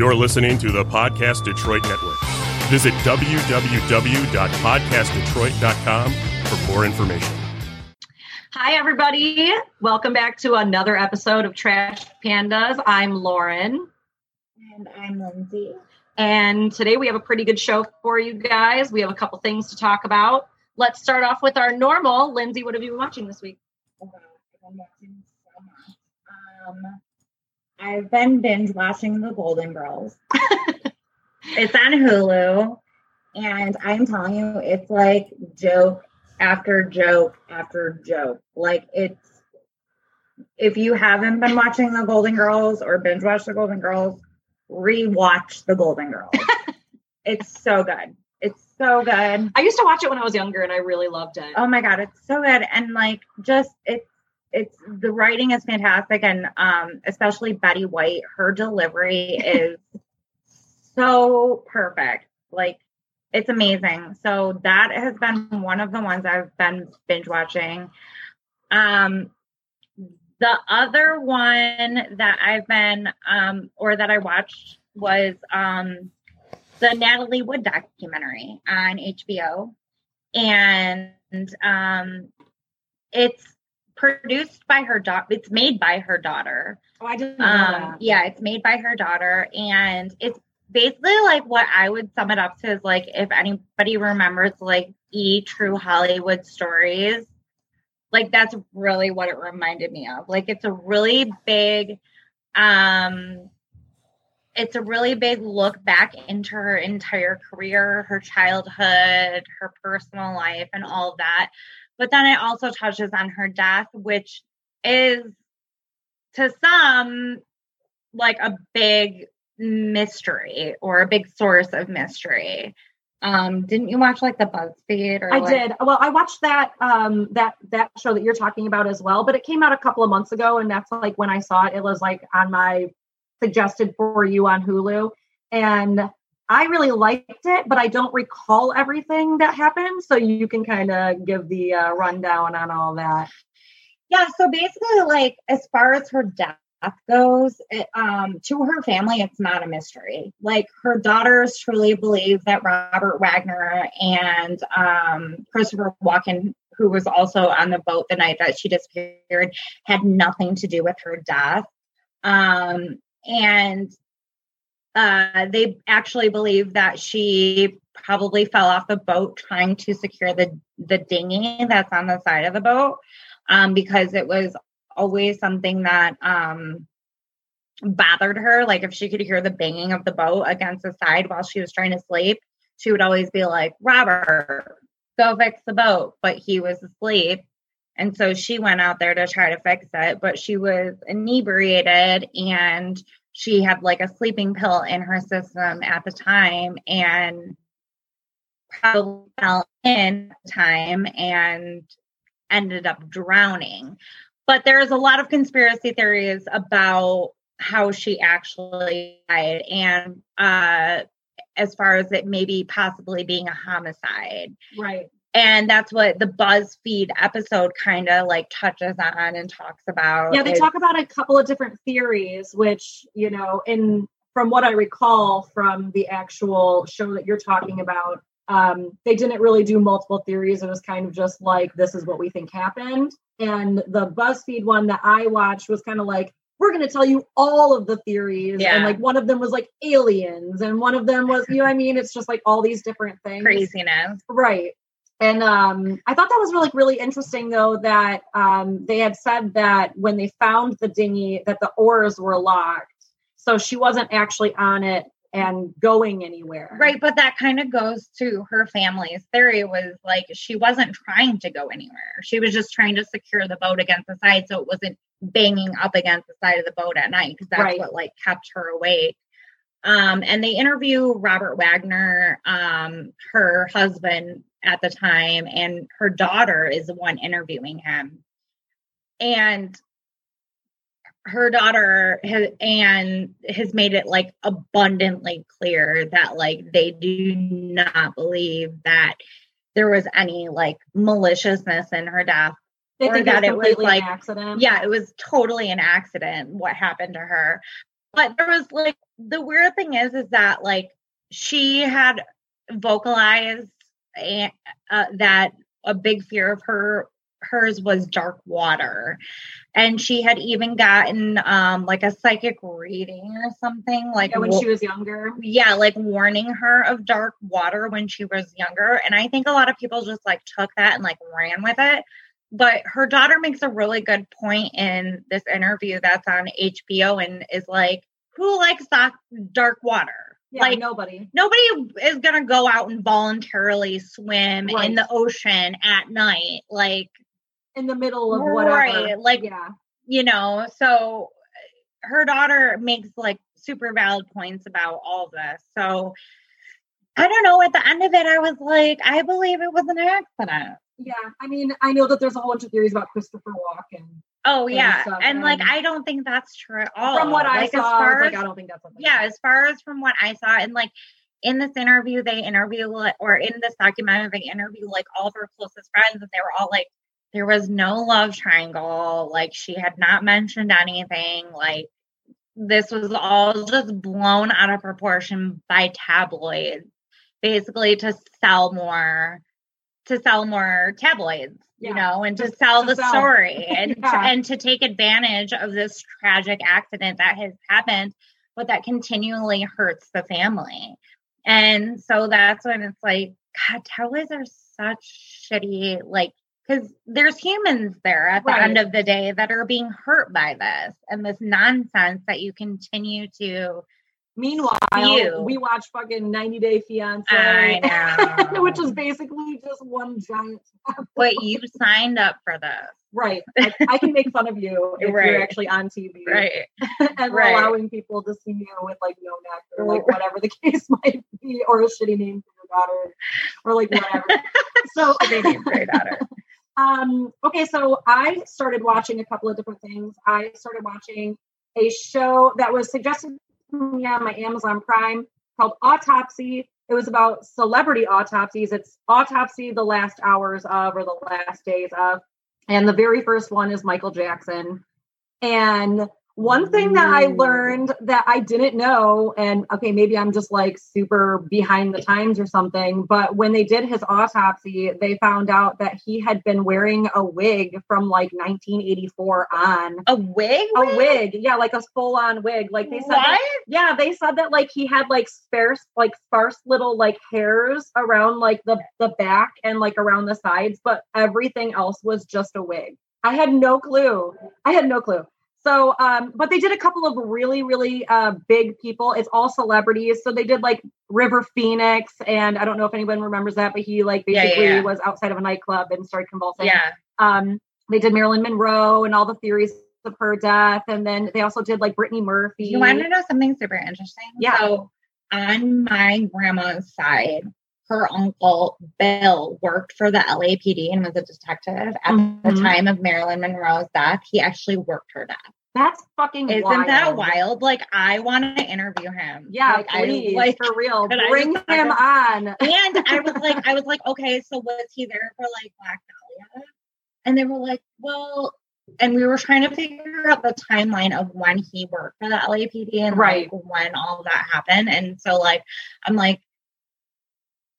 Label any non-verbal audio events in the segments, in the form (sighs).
You're listening to the Podcast Detroit Network. Visit www.podcastdetroit.com for more information. Hi, everybody. Welcome back to another episode of Trash Pandas. I'm Lauren. And I'm Lindsay. And today we have a pretty good show for you guys. We have a couple things to talk about. Let's start off with our normal. Lindsay, what have you been watching this week? Oh, I've been watching so much. Um, I've been binge watching The Golden Girls. it's on Hulu. And I'm telling you, it's like joke after joke after joke. Like it's if you haven't been watching the Golden Girls or binge watch the Golden Girls, rewatch the Golden Girls. (laughs) it's so good. It's so good. I used to watch it when I was younger and I really loved it. Oh my god, it's so good. And like just it's it's the writing is fantastic and um especially Betty White, her delivery (laughs) is so perfect. Like it's amazing. So that has been one of the ones I've been binge watching. Um, the other one that I've been, um, or that I watched was um, the Natalie Wood documentary on HBO. And um, it's produced by her daughter, it's made by her daughter. Oh, I didn't know Um, that. yeah, it's made by her daughter, and it's basically like what I would sum it up to is like if anybody remembers like E True Hollywood stories, like that's really what it reminded me of. Like it's a really big, um, it's a really big look back into her entire career, her childhood, her personal life, and all that. But then it also touches on her death, which is to some like a big mystery or a big source of mystery. Um, didn't you watch like the BuzzFeed or I like- did. Well, I watched that um that that show that you're talking about as well, but it came out a couple of months ago and that's like when I saw it it was like on my suggested for you on Hulu and I really liked it, but I don't recall everything that happened, so you can kind of give the uh, rundown on all that. Yeah, so basically, like as far as her death goes, it, um, to her family, it's not a mystery. Like her daughters truly believe that Robert Wagner and um, Christopher Walken, who was also on the boat the night that she disappeared, had nothing to do with her death. Um, and uh, they actually believe that she probably fell off the boat trying to secure the the dinghy that's on the side of the boat um, because it was always something that um, bothered her. Like if she could hear the banging of the boat against the side while she was trying to sleep, she would always be like, Robert, go fix the boat. But he was asleep. And so she went out there to try to fix it, but she was inebriated and she had like a sleeping pill in her system at the time and probably fell in time and ended up drowning. But there's a lot of conspiracy theories about how she actually died and uh as far as it maybe possibly being a homicide. Right. And that's what the BuzzFeed episode kind of like touches on and talks about. Yeah, they is- talk about a couple of different theories, which, you know, in from what I recall from the actual show that you're talking about, um, they didn't really do multiple theories. It was kind of just like, this is what we think happened. And the BuzzFeed one that I watched was kind of like, we're going to tell you all of the theories. And like one of them was like aliens, and one of them was, you know I mean? It's just like all these different things. craziness. Right. And um, I thought that was really, really interesting, though, that um, they had said that when they found the dinghy, that the oars were locked, so she wasn't actually on it and going anywhere. Right, but that kind of goes to her family's theory was like she wasn't trying to go anywhere. She was just trying to secure the boat against the side so it wasn't banging up against the side of the boat at night because that's Right. what like kept her awake. Um, and they interview Robert Wagner, um, her husband at the time, and her daughter is the one interviewing him. And her daughter has, and has made it like abundantly clear that like they do not believe that there was any like maliciousness in her death They or think that it was like an accident. yeah it was totally an accident what happened to her but there was like the weird thing is is that like she had vocalized uh, that a big fear of her hers was dark water. And she had even gotten um like a psychic reading or something like yeah, when she was younger. Yeah like warning her of dark water when she was younger. And i think a lot of people just like took that and like ran with it. But her daughter makes a really good point in this interview that's on hbo and is like who likes dark, dark water yeah, like nobody nobody is gonna go out and voluntarily swim right. in the ocean at night like in the middle of whatever right. like yeah you know so her daughter makes like super valid points about all this so i don't know at the end of it i was like i believe it was an accident yeah i mean i know that there's a whole bunch of theories about christopher walken Oh yeah, and, and like I don't think that's true at all. From what I like, saw, as far like I don't think that's something. Yeah, as far as from what I saw, and like in this interview, they interview or in this documentary, they interview like all of her closest friends, and they were all like, there was no love triangle. Like she had not mentioned anything. Like this was all just blown out of proportion by tabloids, basically to sell more, to sell more tabloids yeah. you know, and to, to sell to the sell. story (laughs) and yeah. to, and to take advantage of this tragic accident that has happened, but that continually hurts the family. And so that's when it's like, God, tabloids are such shitty, like, because there's humans there at the right. end of the day that are being hurt by this and this nonsense that you continue to Meanwhile, you. we watch fucking 90 Day Fiance, (laughs) which is basically just one giant. But you signed up for this, right? I, I can make fun of you if right. you're actually on TV, right? (laughs) and right. allowing people to see you with like no neck or like whatever the case (laughs) might be, or a shitty name for your daughter, or like whatever. so shitty name for your daughter. Um, okay, so I started watching a couple of different things. I started watching a show that was suggested yeah, my Amazon Prime called Autopsy. It was about celebrity autopsies. It's Autopsy the Last Hours of or the Last Days of. And the very first one is Michael Jackson. And one thing that I mm. learned that I didn't know, and okay, maybe I'm just like super behind the times or something, but when they did his autopsy, they found out that he had been wearing a wig from like 1984 on. A wig? A wig. Yeah, like a full on wig. Like they said? That, yeah, they said that like he had like sparse, like sparse little like hairs around like the the back and like around the sides, but everything else was just a wig. I had no clue. I had no clue. So, um, but they did a couple of really, really uh, big people. It's all celebrities. So they did like River Phoenix, and I don't know if anyone remembers that, but he like basically yeah, yeah. was outside of a nightclub and started convulsing. Yeah. Um, they did Marilyn Monroe and all the theories of her death, and then they also did like Brittany Murphy. You want to know something super interesting? Yeah. So on my grandma's side, her uncle Bill worked for the LAPD and was a detective at mm-hmm. the time of Marilyn Monroe's death. He actually worked her death. That's fucking Isn't wild. that wild? Like I want to interview him. Yeah, like, please, I, (laughs) like for real. Bring him on. (laughs) and I was like, I was like, okay, so was he there for like Black Dahlia? And they were like, well, and we were trying to figure out the timeline of when he worked for the LAPD and right. like when all that happened. And so like I'm like,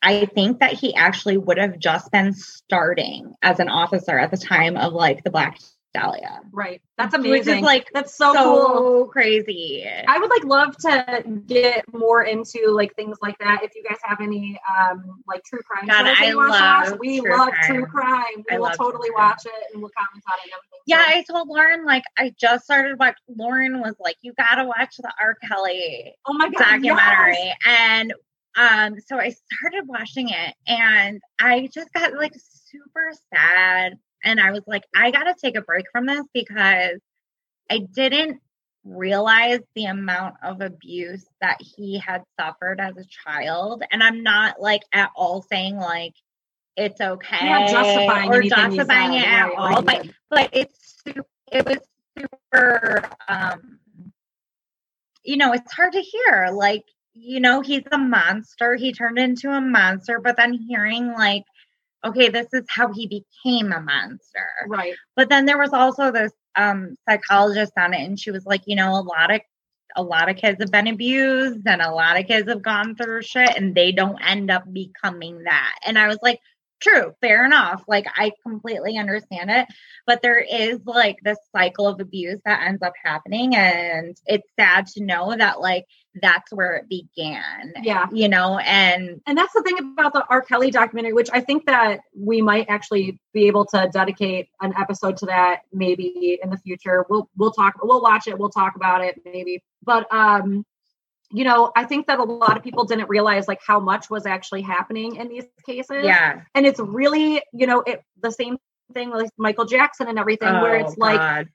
I think that he actually would have just been starting as an officer at the time of like the Black Dahlia. Right. That's amazing. Which is like that's so, so cool. crazy. I would like love to get more into like things like that. If you guys have any um like true crime God, shows I love we true love crime. true crime. We I will totally watch it and we'll comment on it and everything. Yeah, I told Lauren like I just started watch. Lauren was like, "You got to watch the R. Kelly oh my god. documentary," yes. and um, so I started watching it, and I just got like super sad, and I was like, "I got to take a break from this because I didn't realize the amount of abuse that he had suffered as a child." And I'm not like at all saying like it's okay justifying or justifying it at right, all, right. but but it's su- it was super um you know it's hard to hear like you know he's a monster he turned into a monster but then hearing like okay this is how he became a monster Right. but then there was also this um psychologist on it and she was like you know a lot of a lot of kids have been abused and a lot of kids have gone through shit and they don't end up becoming that. And I was like, true, fair enough. Like I completely understand it, but there is like this cycle of abuse that ends up happening and it's sad to know that like that's where it began. Yeah. You know, and and that's the thing about the R. Kelly documentary, which I think that we might actually be able to dedicate an episode to that maybe in the future. We'll we'll talk we'll watch it, we'll talk about it maybe. But um you know, I think that a lot of people didn't realize like how much was actually happening in these cases. yeah. And it's really, you know, it the same thing with Michael Jackson and everything, where it's Oh, like God.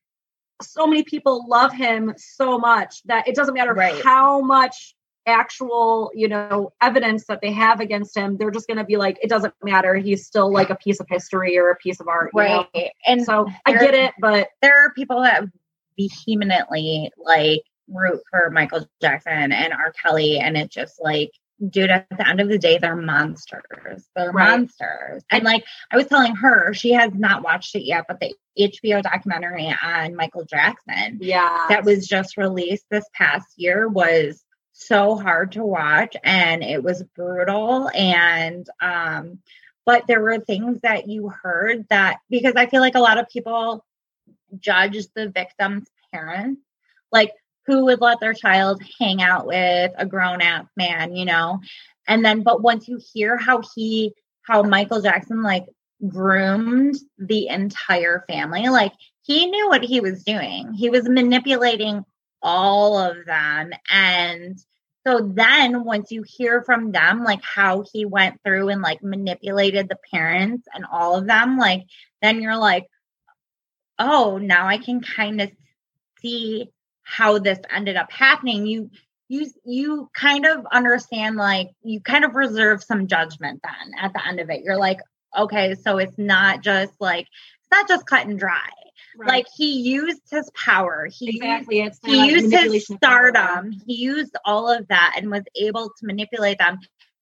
so many people love him so much that it doesn't matter Right. how much actual, you know, evidence that they have against him, they're just gonna be like, it doesn't matter. He's still like a piece of history or a piece of art. you know? right. And So I get it, but there are people that vehemently like root for Michael Jackson and R. Kelly, and it's just like, dude, at the end of the day, they're monsters. They're Right. monsters. And like I was telling her, she has not watched it yet, but the HBO documentary on Michael Jackson yeah. that was just released this past year was so hard to watch and it was brutal and um but there were things that you heard that because I feel like a lot of people judge the victim's parents like who would let their child hang out with a grown ass man you know? And then but once you hear how he how Michael Jackson like groomed the entire family like he knew what he was doing. He was manipulating all of them. And so then once you hear from them like how he went through and like manipulated the parents and all of them like then you're like oh now i can kind of see how this ended up happening you you you kind of understand like you kind of reserve some judgment then at the end of it. You're like okay so it's not just like it's not just cut and dry. Right. like he used his power. He used exactly. It's he that used his stardom. He used all of that and was able to manipulate them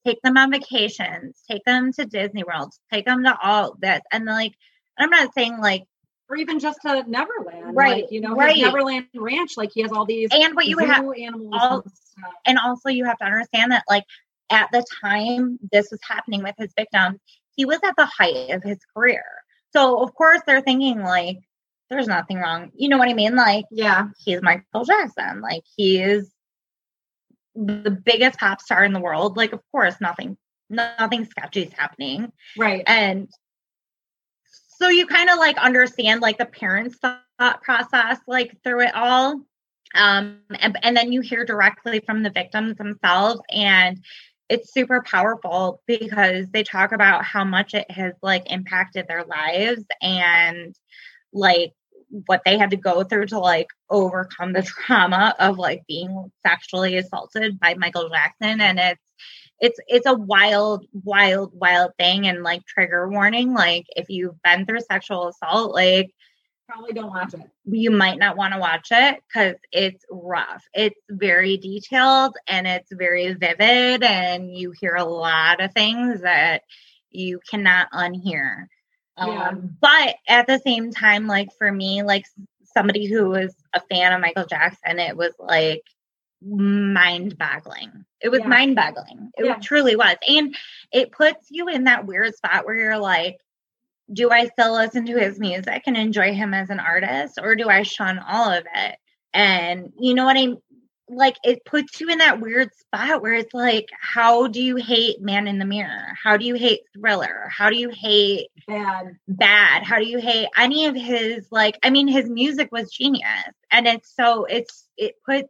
take them on vacations take them to disney world take them to all this. And like i'm not saying like Or even just to Neverland. Right, Like, you know, right. Neverland Ranch, like he has all these and what you have animals all- and and also you have to understand that like at the time this was happening with his victims he was at the height of his career so of course they're thinking like there's nothing wrong you know what i mean like Yeah. he's Michael Jackson. Like he is the biggest pop star in the world. Like, of course, nothing, nothing sketchy is happening. Right. And so you kind of like understand like the parents' thought process, like through it all. Um, and, and then you hear directly from the victims themselves, and it's super powerful because they talk about how much it has like impacted their lives and like what they had to go through to like overcome the (laughs) trauma of like being sexually assaulted by Michael Jackson and it's it's it's a wild wild wild thing and like trigger warning like if you've been through sexual assault like Probably don't watch it. you might not want to watch it cuz it's rough it's very detailed and it's very vivid and you hear a lot of things that you cannot unhear Yeah. um, but at the same time, like for me, like somebody who was a fan of Michael Jackson, it was like mind boggling. It was Yeah. mind boggling. It Yeah. truly was. And it puts you in that weird spot where you're like, do I still listen to his music and enjoy him as an artist or do I shun all of it? And you know what I mean? like it puts you in that weird spot where it's like how do you hate man in the mirror how do you hate thriller how do you hate Bad. bad how do you hate any of his like i mean his music was genius and it's so it's it put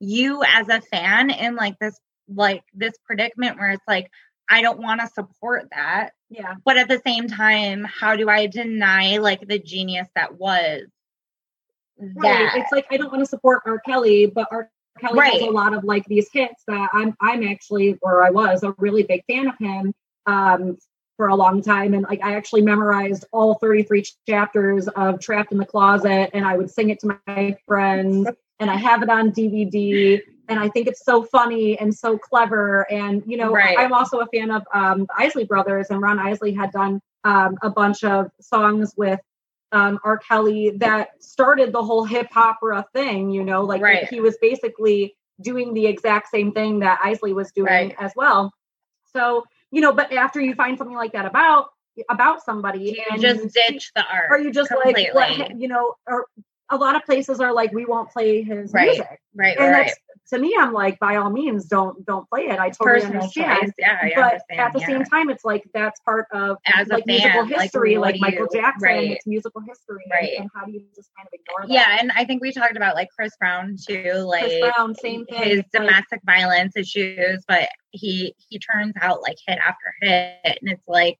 you as a fan in like this like this predicament where it's like i don't want to support that Yeah. but at the same time how do i deny like the genius that was Right. that It's like I don't want to support R. Kelly, but R. Kelly has a lot of like these hits that I'm I'm actually or I was a really big fan of him um for a long time. And like I actually memorized all 33 chapters of Trapped in the Closet and I would sing it to my friends (laughs) and I have it on DVD. And I think it's so funny and so clever. And you know, Right. I'm also a fan of um the Isley Brothers and Ron Isley had done um a bunch of songs with um, R. Kelly that started the whole hip opera thing, you know, like Right. he was basically doing the exact same thing that Isley was doing Right. as well. So, you know, but after you find something like that about about somebody You and just ditch the art. or you just completely. like you know, or a lot of places are like we won't play his Right. music. right, And right, to me, I'm like, by all means, don't don't play it. I totally Personal understand. choice. Yeah, I but understand. at the yeah. same time, it's like that's part of As a like musical fan, like, history, what like, Michael you- Jackson. right. It's musical history, Right. And, how do you just kind of ignore that? yeah, and I think we talked about like Chris Brown too, like Chris Brown, same thing. his like- domestic violence issues, but he he turns out like hit after hit, and it's like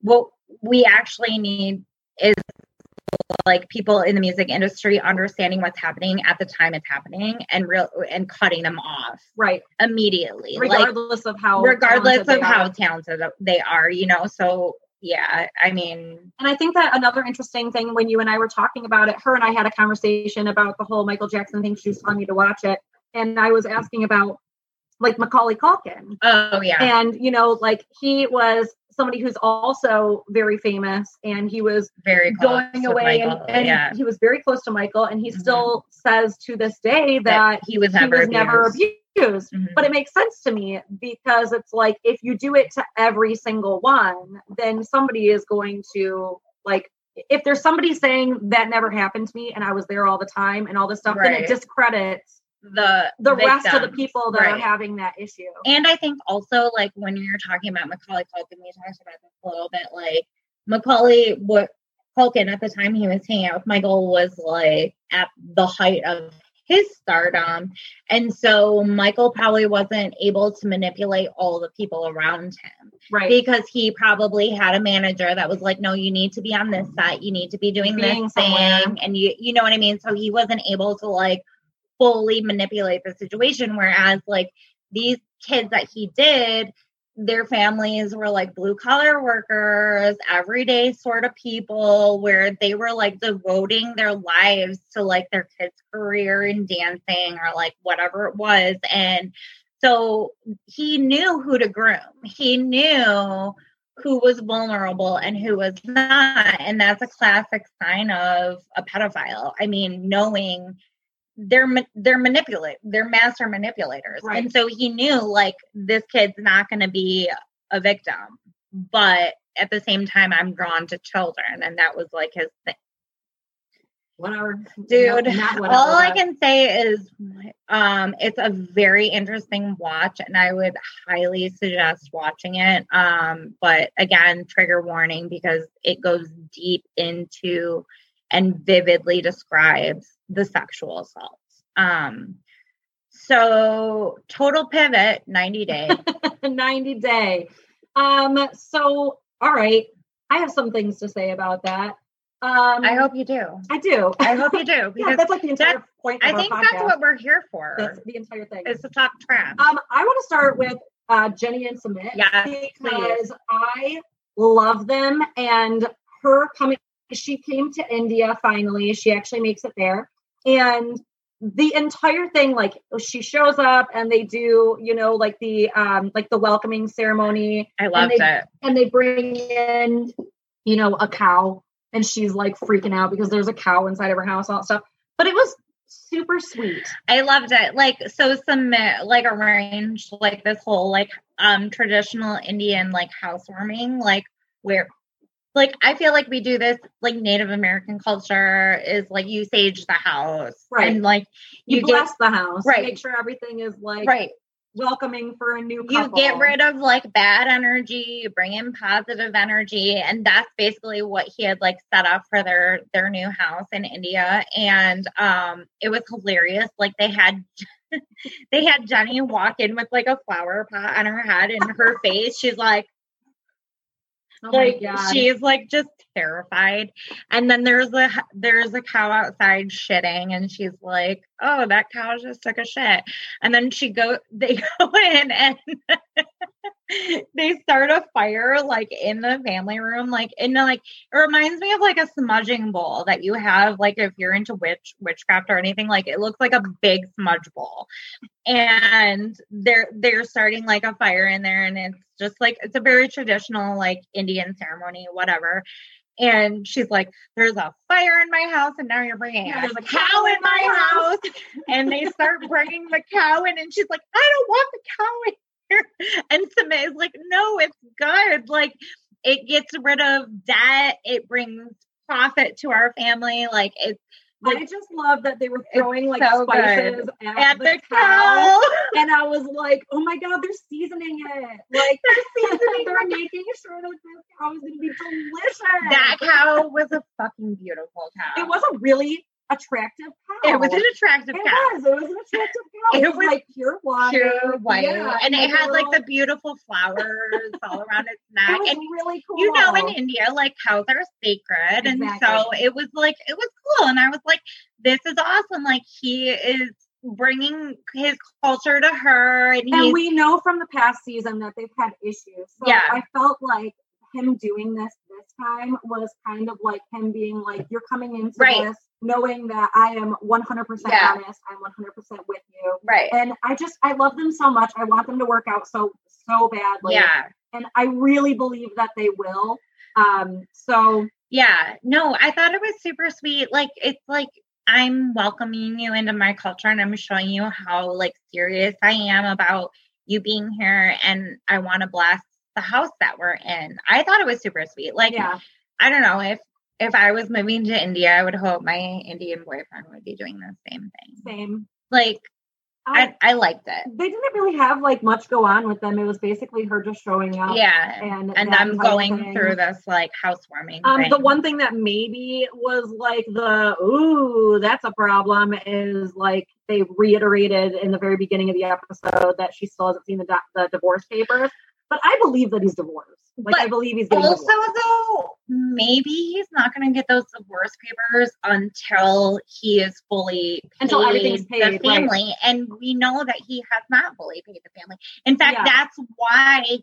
what we actually need is like people in the music industry understanding what's happening at the time it's happening and real and cutting them off right, immediately, like regardless of how regardless of how are. talented they are, you know. So yeah, I mean, And I think that another interesting thing when you and I were talking about it, her and I had a conversation about the whole Michael Jackson thing. She was telling me to watch it, and I was asking about like Macaulay Culkin. oh yeah, and you know like he was somebody who's also very famous and he was very going away Michael, and, and yeah, he was very close to michael and he Mhm. still says to this day that, that he was he never was never abused. abused Mhm. but it makes sense to me because it's like if you do it to every single one then somebody is going to like if there's somebody saying that never happened to me and i was there all the time and all this stuff then it discredits the the rest of the people that are having that issue And I think also like when you're talking about Macaulay Culkin, we talked about this a little bit. Like Macaulay, what Culkin at the time he was hanging out with Michael was like at the height of his stardom, and so Michael probably wasn't able to manipulate all the people around him right because he probably had a manager that was like, "No, you need to be on this set. You need to be doing Being this somewhere. thing," and you you know what I mean. So he wasn't able to like fully manipulate the situation. Whereas like these kids that he did, their families were like blue collar workers, everyday sort of people where they were like devoting their lives to like their kids' career in dancing or like whatever it was. And so he knew who to groom. He knew who was vulnerable and who was not. And that's a classic sign of a pedophile. I mean, knowing they're they're manipulate they're master manipulators. Right. and so he knew like this kid's not going to be a victim but at the same time i'm drawn to children and that was like his thing. Whatever. Dude not whatever, all i can say is um it's a very interesting watch and i would highly suggest watching it. Um but again trigger warning because it goes deep into and vividly describes the sexual assaults um so total pivot 90 day (laughs) 90 day. Um, so all right. I have some things to say about that. Um i hope you do I do. i hope you do (laughs) yeah, that's like the entire point i think that's what we're here for That's the entire thing. is to talk trash Um, I want to start with uh Jenny and Sumit Yeah, because I love them and her coming she came to India finally. She actually makes it there. And the entire thing, like she shows up and they do, you know, like the um like the welcoming ceremony i loved they- it and they bring in, you know, a cow, and she's like freaking out because there's a cow inside of her house, and all that stuff. But it was super sweet. I loved it. Like so some like arranged like this whole like um traditional Indian like housewarming like where like I feel like we do this like Native American culture is like you sage the house Right. and like You, you, bless the house, Right. Make sure everything is like right welcoming for a new you get rid of like bad energy you bring in positive energy and that's basically what he had like set up for their their new house in india and um it was hilarious like they had (laughs) they had jenny walk in with like a flower pot on her head and her face she's like Oh like she's like just terrified. And then there's a there's a cow outside shitting and she's like oh that cow just took a shit. And then she go (laughs) they go in and (laughs) they start a fire like in the family room like in like it reminds me of like a smudging bowl that you have like if you're into witch witchcraft or anything like it looks like a big smudge bowl. And they're they're starting like a fire in there and it's just like it's a very traditional like indian ceremony whatever And she's like, There's a fire in my house, and now you're bringing there's a cow in my house. and they start bringing the cow in, and she's like, I don't want the cow in here. (laughs) And Samay is like, No, it's good. Like, it gets rid of debt, it brings profit to our family. Like, it's I just love that they were throwing like so spices at, at the, the cow. cow. (laughs) And I was like, oh my God, they're seasoning it. Like, they're (laughs) seasoning They're making sure that this cow is going to be delicious. That cow was a fucking beautiful cow. It was a really attractive cow. It was an attractive It cow. was. It was an attractive (laughs) cow. It It, was, was like pure white. Pure white. Yeah, and it had like the beautiful flowers all around its (laughs) It neck. was And really cool. you know, in India, like cows are sacred. And so it was like, it was cool. And I was like, this is awesome. Like he is bringing his culture to her. And, and we know from the past season that they've had issues. So Yeah. I felt like him doing this this time was kind of like him being like, "You're coming into Right. this knowing that I am 100% Yeah. honest. I'm 100% with you." right. And I just I love them so much. I want them to work out so so badly. yeah. And I really believe that they will. Um. So Yeah, no, I thought it was super sweet. Like it's like I'm welcoming you into my culture and I'm showing you how like serious I am about you being here and I want to bless the house that we're in. I thought it was super sweet. Like yeah, I don't know if if I was moving to India, I would hope my Indian boyfriend would be doing the same thing. same. Like I, I, I liked it. they didn't really have like much go on with them. It was basically her just showing up. Yeah. And And that I'm going thing. through this like housewarming. Um, thing. the one thing that maybe was like the ooh, that's a problem is like they reiterated in the very beginning of the episode that she still hasn't seen the the divorce papers. But I believe that he's divorced. Like But I believe he's getting also divorced. though maybe he's not going to get those divorce papers until he is fully paid Until everything's paid, the right. family and we know that he has not fully paid the family in fact Yeah. that's why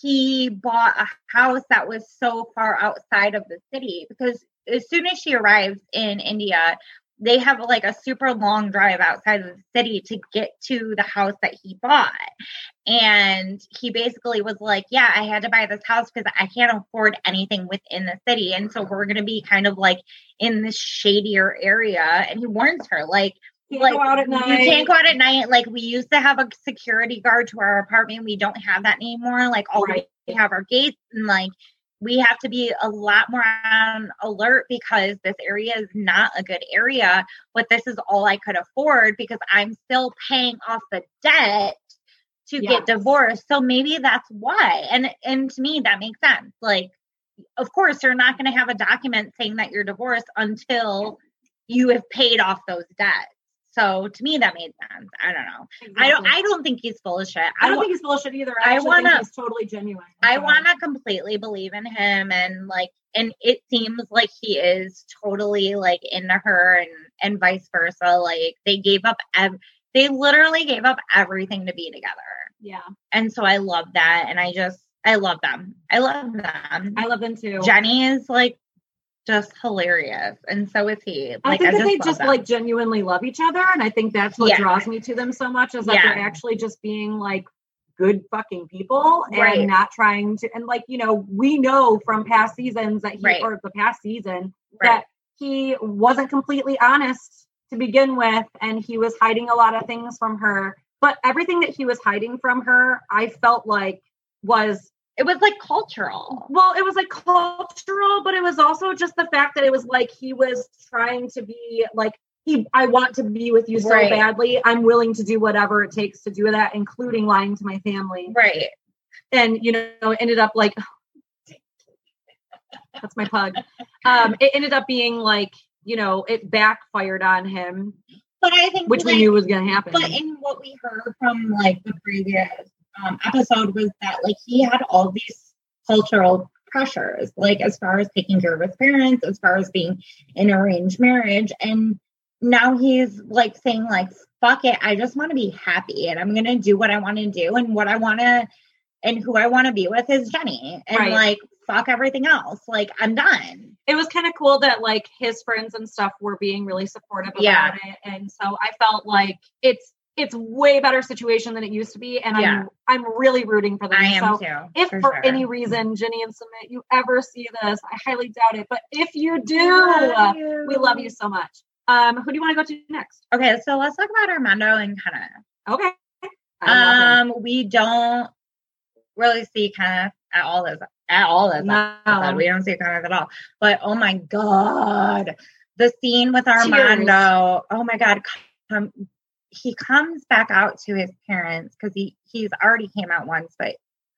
he bought a house that was so far outside of the city because as soon as she arrives in india they have like a super long drive outside of the city to get to the house that he bought and he basically was like, Yeah, I had to buy this house because I can't afford anything within the city. And so we're going to be kind of like in this shadier area. And he warns her, like, Can't like go out at you can't go out at night. Like we used to have a security guard to our apartment. We don't have that anymore. Like all Right. we have our gates and like we have to be a lot more on alert because this area is not a good area. But this is all I could afford because I'm still paying off the debt to Yes. get divorced. So maybe that's why. And and to me that makes sense. Like of course you're not going to have a document saying that you're divorced until you have paid off those debts. So to me that made sense. I don't know. I don't I don't think he's full of shit. I don't wa- think he's full of shit either. I I, wanna- he's totally genuine. I want to completely believe in him and like and it seems like he is totally like into her and and vice versa like they gave up ev- they literally gave up everything to be together Yeah, and so I love that and I just I love them I love them I love them too. Jenny is like just hilarious and so is he I like think that they just them. like genuinely love each other, and I think that's what Yeah. draws me to them so much is that Yeah. they're actually just being like good fucking people and Right. not trying to. And like you know, we know from past seasons that he Right. or the past season right. that he wasn't completely honest to begin with, and he was hiding a lot of things from her. But everything that he was hiding from her, I felt like was it was like cultural well, it was like cultural, but it was also just the fact that it was like he was trying to be like he I want to be with you so Right. badly. I'm willing to do whatever it takes to do that, including lying to my family. right And you know, it ended up like that's my pug. Um, it ended up being like, you know, it backfired on him, but I think which we knew was gonna happen. But in what we heard from like the previous um, episode was that like he had all these cultural pressures, like as far as taking care of his parents, as far as being in arranged marriage, and now he's like saying like fuck it, I just want to be happy and I'm gonna do what I want to do and what I want to and who I want to be with is Jenny and Right. like fuck everything else. Like I'm done. it was kind of cool that like his friends and stuff were being really supportive about Yeah. it and so i felt like it's it's way better situation than it used to be, and Yeah. I'm I'm really rooting for them. I am so too. if for for, sure. any reason Jenny and Sumit you ever see this, I highly doubt it. But if you do, Love we love you so much. Um, who do you want to go to next? Okay, so let's talk about Armando and Kenneth. Okay. I love him. Um, we don't really see Kenneth at all this at all this episode. No. We don't see Kenneth at all. But oh my god, the scene with Armando. Oh my god, come, he comes back out to his parents because he he's already came out once, but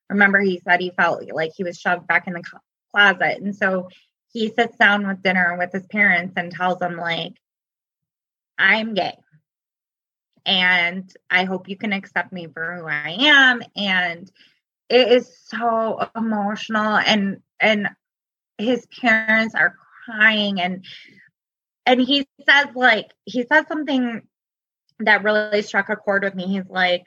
remember he said he felt like he was shoved back in the closet, and so he sits down with dinner with his parents and tells them like, "I'm gay." and I hope you can accept me for who I am. And it is so emotional, and and his parents are crying, and and he says like he says something that really struck a chord with me. He's like,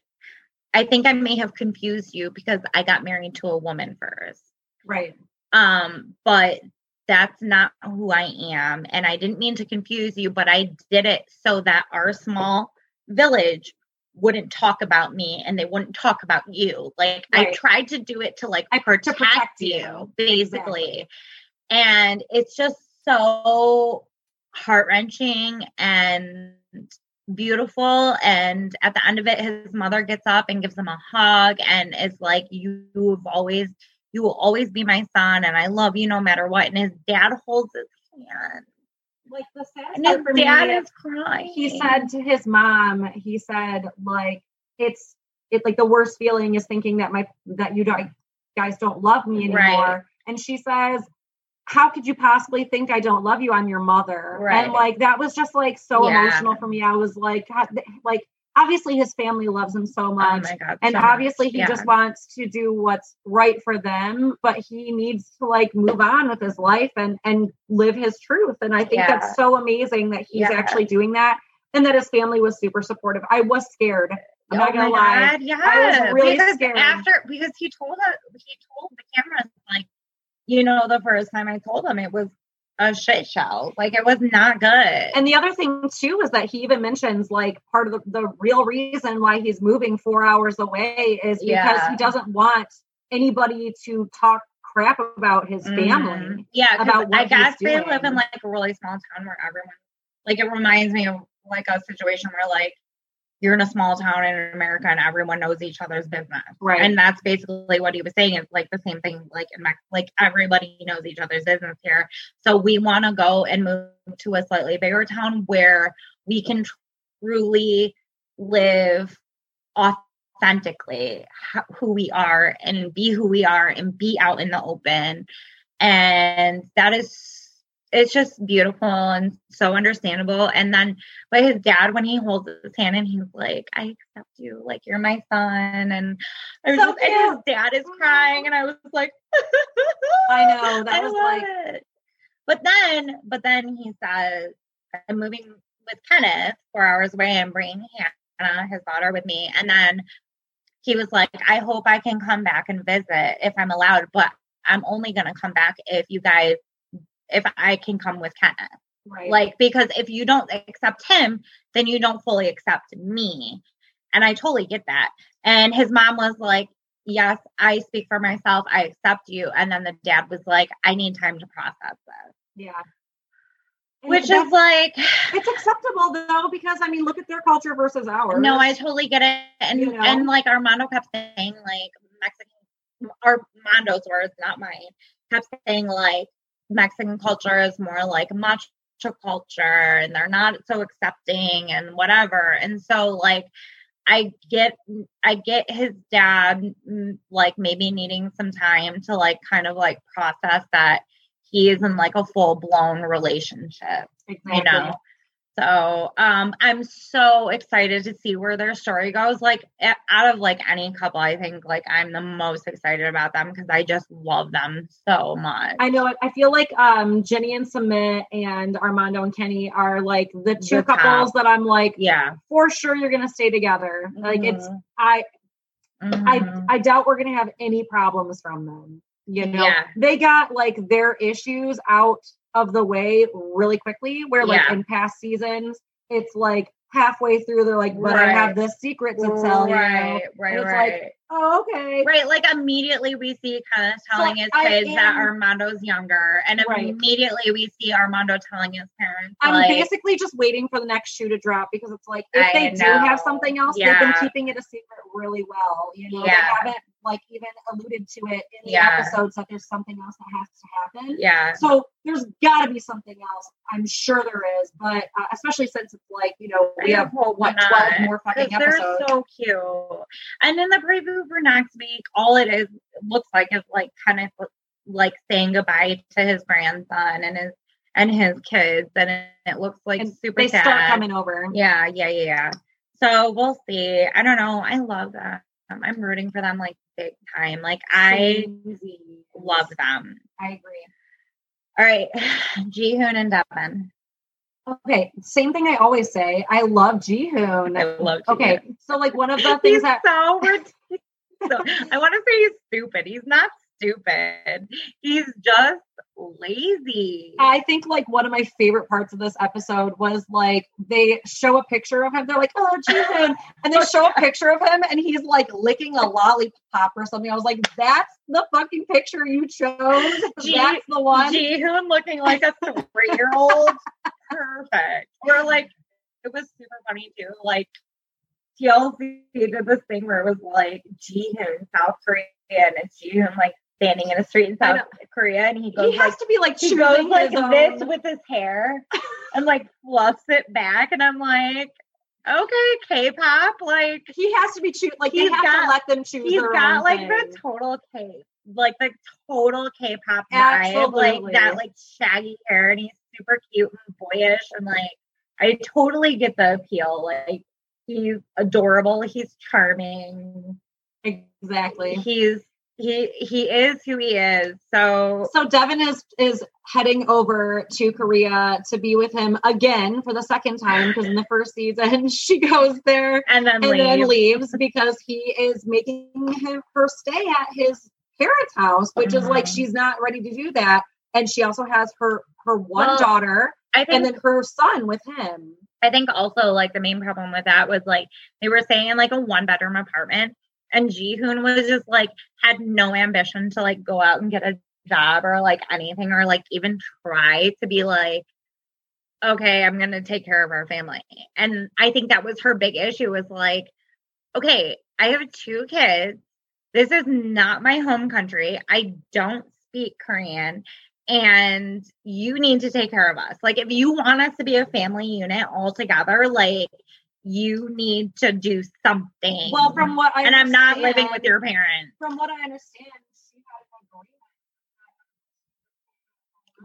I think I may have confused you because I got married to a woman first. right. Um, but that's not who I am. And I didn't mean to confuse you, but I did it so that our small village wouldn't talk about me and they wouldn't talk about you. Like I tried to do it to like I- to protect, protect you, you. basically. Exactly. And it's just so heart wrenching and beautiful. And at the end of it, his mother gets up and gives him a hug and is like, You've always, you will always be my son, and I love you no matter what. And his dad holds his hand. Like the saddest And his for dad is is crying. he said to his mom, he said, like, it's it like the worst feeling is thinking that my that you guys don't love me anymore. Right. And she says, How could you possibly think I don't love you? I'm your mother. Right. And like that was just like so Yeah. emotional for me. I was like, God, like obviously his family loves him so Oh much. my God. and so much. obviously he Yeah. just wants to do what's right for them but he needs to like move on with his life and and live his truth and i think Yeah. that's so amazing that he's actually doing that and that his family was super supportive i was scared i'm not oh gonna my lie God, yeah. I was really because scared. after because he told us he told the cameras like, you know, the first time I told him it was a shit show. Like it was not good. and the other thing too is that he even mentions like part of the, the real reason why he's moving four hours away is because Yeah. he doesn't want anybody to talk crap about his family Mhm. Yeah, about I guess they live in like a really small town where everyone like it reminds me of like a situation where like you're in a small town in America and everyone knows each other's business. right And that's basically what he was saying is like the same thing like in Mex- like everybody knows each other's business here. So we want to go and move to a slightly bigger town where we can truly live authentically who we are and be who we are and be out in the open. And that is it's just beautiful and so understandable. And then but his dad when he holds his hand and he's like, I accept you, like you're my son. And I was So just, and his dad is crying and I was like (laughs) I know, that I was like- it. But then, but then he says, I'm moving with Kenneth four hours away and bringing Hannah, his daughter, with me. And then he was like, I hope I can come back and visit if I'm allowed, but I'm only going to come back if you guys, if I can come with Kenneth. right Like, because if you don't accept him, then you don't fully accept me. And I totally get that. And his mom was like, Yes, I speak for myself. I accept you. And then the dad was like, I need time to process this. Yeah. And Which is like, it's acceptable though, because I mean, look at their culture versus ours. no, I totally get it. And You know? and like Armando kept saying, like Mexican Armando's words, not mine, kept saying like Mexican culture is more like macho culture and they're not so accepting and whatever. And so like I get I get his dad mm, like maybe needing some time to like kind of like process that he is in like a full blown relationship exactly. you know so um i'm so excited to see where their story goes like out of like any couple i think like i'm the most excited about them because i just love them so much I know. I feel like um Jenny and Sumit and Armando and Kenny are like the two The couples that I'm like yeah for sure you're gonna stay together. Like it's Mhm. I I Mhm. I doubt we're gonna have any problems from them. You know, Yeah. they got like their issues out of the way really quickly. Where like Yeah. in past seasons, it's like halfway through they're like, but I have Right. this secret to tell you. right, right, And it's right. like, Oh, okay. Right, like immediately we see Kenneth So telling his I kids that Armando's younger, and Right. immediately we see Armando telling his parents, I'm like, basically just waiting for the next shoe to drop because it's like if I they do have something else, they've been keeping it a secret really well. You know, Yeah. they haven't like even alluded to it in the Yeah. episodes that there's something else that has to happen. yeah, So there's got to be something else. I'm sure there is, but uh, especially since it's like you know we have what not, 12 more fucking 'cause they're episodes. so cute. And in the preview for next week, all it is looks like is like kind of like saying goodbye to his grandson and his and his kids, and it, it looks like And super they sad. start coming over. Yeah, yeah, yeah, yeah. So we'll see. I don't know. I love that. I'm rooting for them like big time. Like I Crazy. love them. I agree. All right, (sighs) Jihoon and Deavan. Okay, same thing I always say. I love Jihoon. I love. Okay, so like one of the (laughs) things that so ridiculous. I want to say he's stupid. He's not stupid. He's just lazy. I think like one of my favorite parts of this episode was like they show a picture of him. They're like, "Oh, (laughs) Jihoon," and they show a picture of him, and he's like licking a lollipop or something. I was like, "That's the fucking picture you chose. (laughs) Ji- That's the one." Jihoon looking like a three-year-old. (laughs) Perfect. We're like, it was super funny too. Like TLC did this thing where it was like Jihoon, South Korean, and Jihoon like standing in a street in South Korea, and he goes he like has to be like he goes like own- this with his hair and like fluffs it back, and I'm like, okay, K-pop, like He has to be choose. Like He's have got- to let them choose. he's got like thing. the total K, like the total K-pop vibe, like that like shaggy hair, and he's super cute and boyish, and like I totally get the appeal. Like he's adorable, he's charming, exactly. he's he he is who he is. So So Deavan is is heading over to Korea to be with him again for the second time because in the first season (laughs) she goes there and then and then leaves because he is making him, her stay at his parents' house, which is like Mhm. she's not ready to do that. And she also has her her one Well, daughter I think and then her son with him. I think also like the main problem with that was like they were staying in like a one bedroom apartment and Jihoon was just like had no ambition to like go out and get a job or like anything or like even try to be like okay I'm gonna take care of our family. And I think that was her big issue was like okay I have two kids. This is not my home country. I don't speak Korean and you need to take care of us. Like, if you want us to be a family unit all together, like, you need to do something. Well, from what I and I'm not living with your parents. From what I understand, she had a agreement.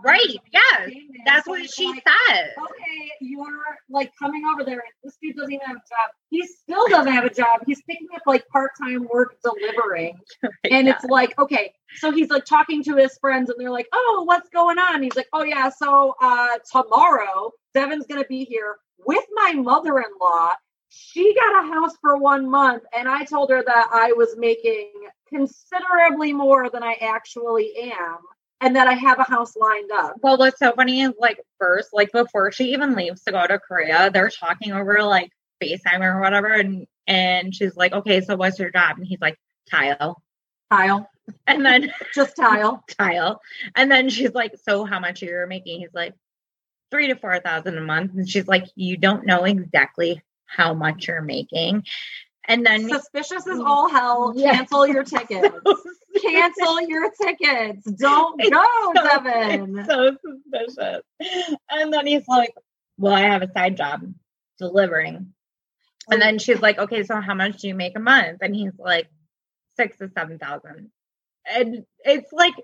Right. Yes. That's what she like, said. okay, you're like coming over there. and This dude doesn't even have a job. He still doesn't have a job. He's picking up like part time work delivering. (laughs) And it's like, okay, so he's like talking to his friends and they're like, oh, what's going on? He's like, oh, yeah, so uh, tomorrow, Deavan's going to be here with my mother in law. She got a house for one month, and I told her that I was making considerably more than I actually am, and that I have a house lined up. Well, what's so funny is like first, like before she even leaves to go to Korea, they're talking over like FaceTime or whatever, and and she's like, "Okay, so what's your job?" And he's like, "Tile," Tile, and then (laughs) just tile. (laughs) tile, and then she's like, "So how much are you making?" He's like, three to four thousand a month," and she's like, "You don't know exactly how much you're making," and then Suspicious as all hell. (laughs) Yeah. Cancel your tickets. (laughs) Cancel your tickets. Don't It's go, so- Deavan. So suspicious. And then he's like, Well, I have a side job delivering. And then she's like, Okay, so how much do you make a month? And he's like, Six to seven thousand. And it's like,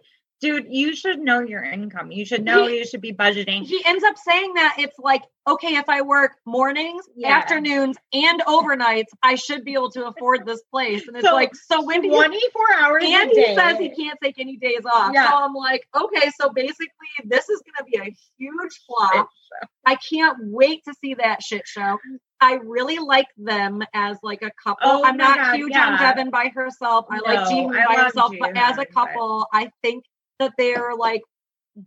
dude, you should know your income. You should know you should be budgeting. he ends up saying that it's like, okay, if I work mornings, Yeah. afternoons, and overnights, I should be able to afford this place. And it's So, like, so when do you 24 hours and he day. says he can't take any days off. Yeah. So I'm like, okay, so basically this is gonna be a huge flop. I can't wait to see that shit show. I really like them as like a couple. Oh I'm not God, huge yeah. on Deavan by herself. I like No, Jean by herself, but as a but- couple, I think that they're like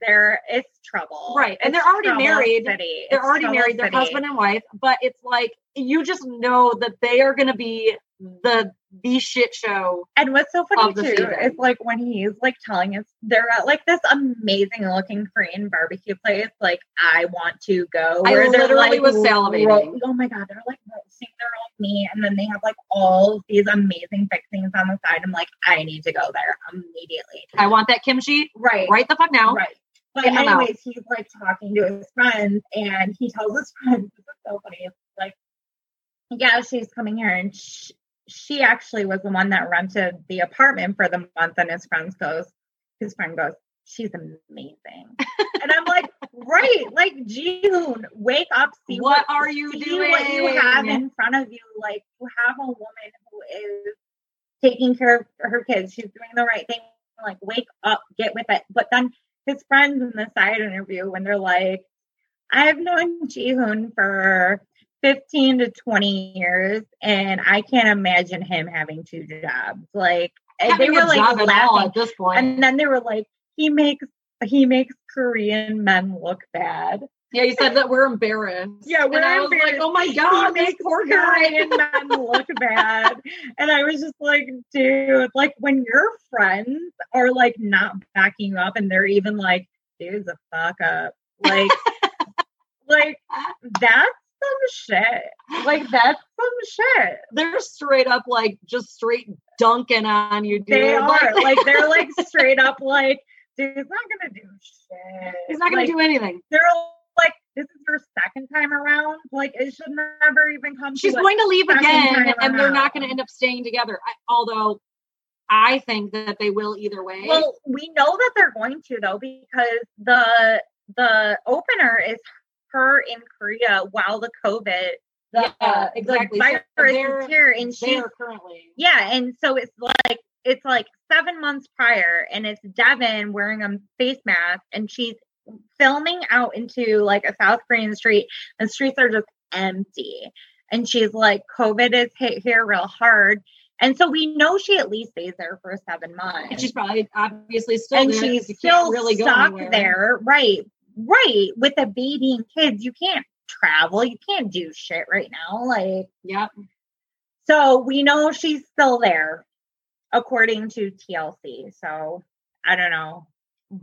there is trouble. Right, and It's they're already married. city. They're It's already married, they're husband and wife, but it's like you just know that they are going to be the the shit show. And what's so funny too season. is like when he's like telling us they're at like this amazing looking Korean barbecue place. Like I want to go. I where they're, literally like, was salivating. ro- oh my god, they're like roasting their own meat, and then they have like all these amazing fixings on the side. I'm like, I need to go there immediately. I want that kimchi Right, right the fuck now. right. But anyways, he's like talking to his friends, and he tells his (laughs) friends, "This is so funny." It's like, yeah, she's coming here, and she, she actually was the one that rented the apartment for the month. And his friends goes, his friend goes, "She's amazing," (laughs) and I'm like, "Right, like Jihoon, wake up, see What are you see what you have in front of you. Like you have a woman who is taking care of her kids. She's doing the right thing. Like wake up, get with it. But then his friends in the side interview when they're like, I've known Jihoon for 15 to 20 years and I can't imagine him having two jobs. Like and they were like job at all laughing. at this. And then they were like, he makes he makes Korean men look bad. yeah, you said that we're embarrassed. Yeah, we're and I was like, oh my he god, this poor guy. Korean men look (laughs) bad. And I was just like, dude, like when your friends are like not backing you up and they're even like, dude's a fuck up. Like, (laughs) like that's some shit. Like that's some shit. They're straight up like just straight dunking on you, dude. They are Like, like they're (laughs) like straight up like, dude's not gonna do shit. he's not gonna Like, do anything. They're like, this is your second time around. Like it should never even come. She's to going to leave again, and they're not going to end up staying together. I, although I think that they will either way. Well, we know that they're going to though because the the opener is her in Korea while the COVID the, Yeah, uh, exactly. the virus they're is here and she's currently. yeah, and so it's like it's like seven months prior, and it's Deavan wearing a face mask, and she's filming out into like a South Korean street, and streets are just empty. And she's like, COVID is hit here real hard. And so we know she at least stays there for seven months. And she's probably obviously still and she's still really stuck there. Right. Right. With a baby and kids, you can't travel. You can't do shit right now. Like, Yep. so we know she's still there, according to TLC. So I don't know.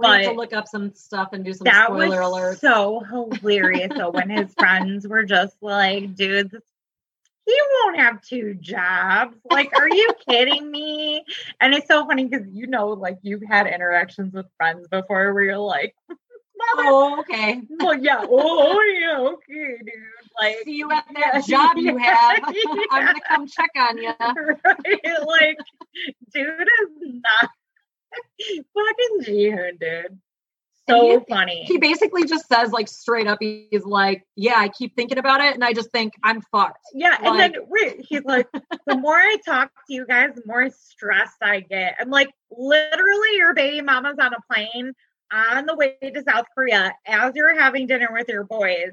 Have to But look up some stuff and do some that was spoiler alerts. so hilarious. so when his (laughs) friends were just like, dude, this- he won't have two jobs. Like, are you kidding me? And it's so funny because you know, like you've had interactions with friends before where you're like, Mother, Oh, (laughs) okay. well, yeah, oh, oh yeah, okay, dude. Like, See you at that yeah, job you (laughs) have. (laughs) I'm gonna come check on you. right? Like, dude is not fucking Jihoon, dude. So he- funny. He basically just says like straight up, he's like, "Yeah, I keep thinking about it, and I just think I'm fucked." yeah, and like- then wait, he's like, the more I talk to you guys, the more stressed I get. I'm like, literally, your baby mama's on a plane on the way to South Korea as you're having dinner with your boys,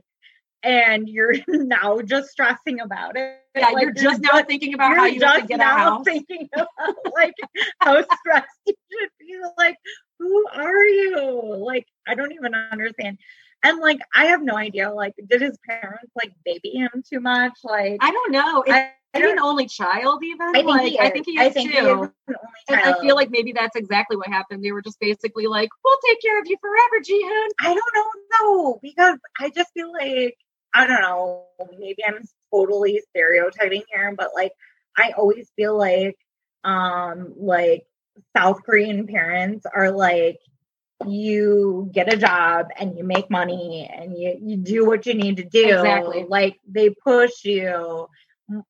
and you're (laughs) now just stressing about it. Yeah, Like, you're just now thinking about how you're have to just get now thinking (laughs) about like how stressed (laughs) you should be. Like, who are you? Like, I don't even understand. And like, I have no idea. Like, did his parents like baby him too much? Like, I don't know. Is I- I he an only child even? I think like, he I is. think he I is think too. he is and I feel like maybe that's exactly what happened. They were just basically like, "We'll take care of you forever, Jihoon." I don't know though, because I just feel like I don't know. Maybe I'm totally stereotyping here, but like I always feel like um like South Korean parents are like you get a job and you make money and you you do what you need to do. Exactly. Like they push you.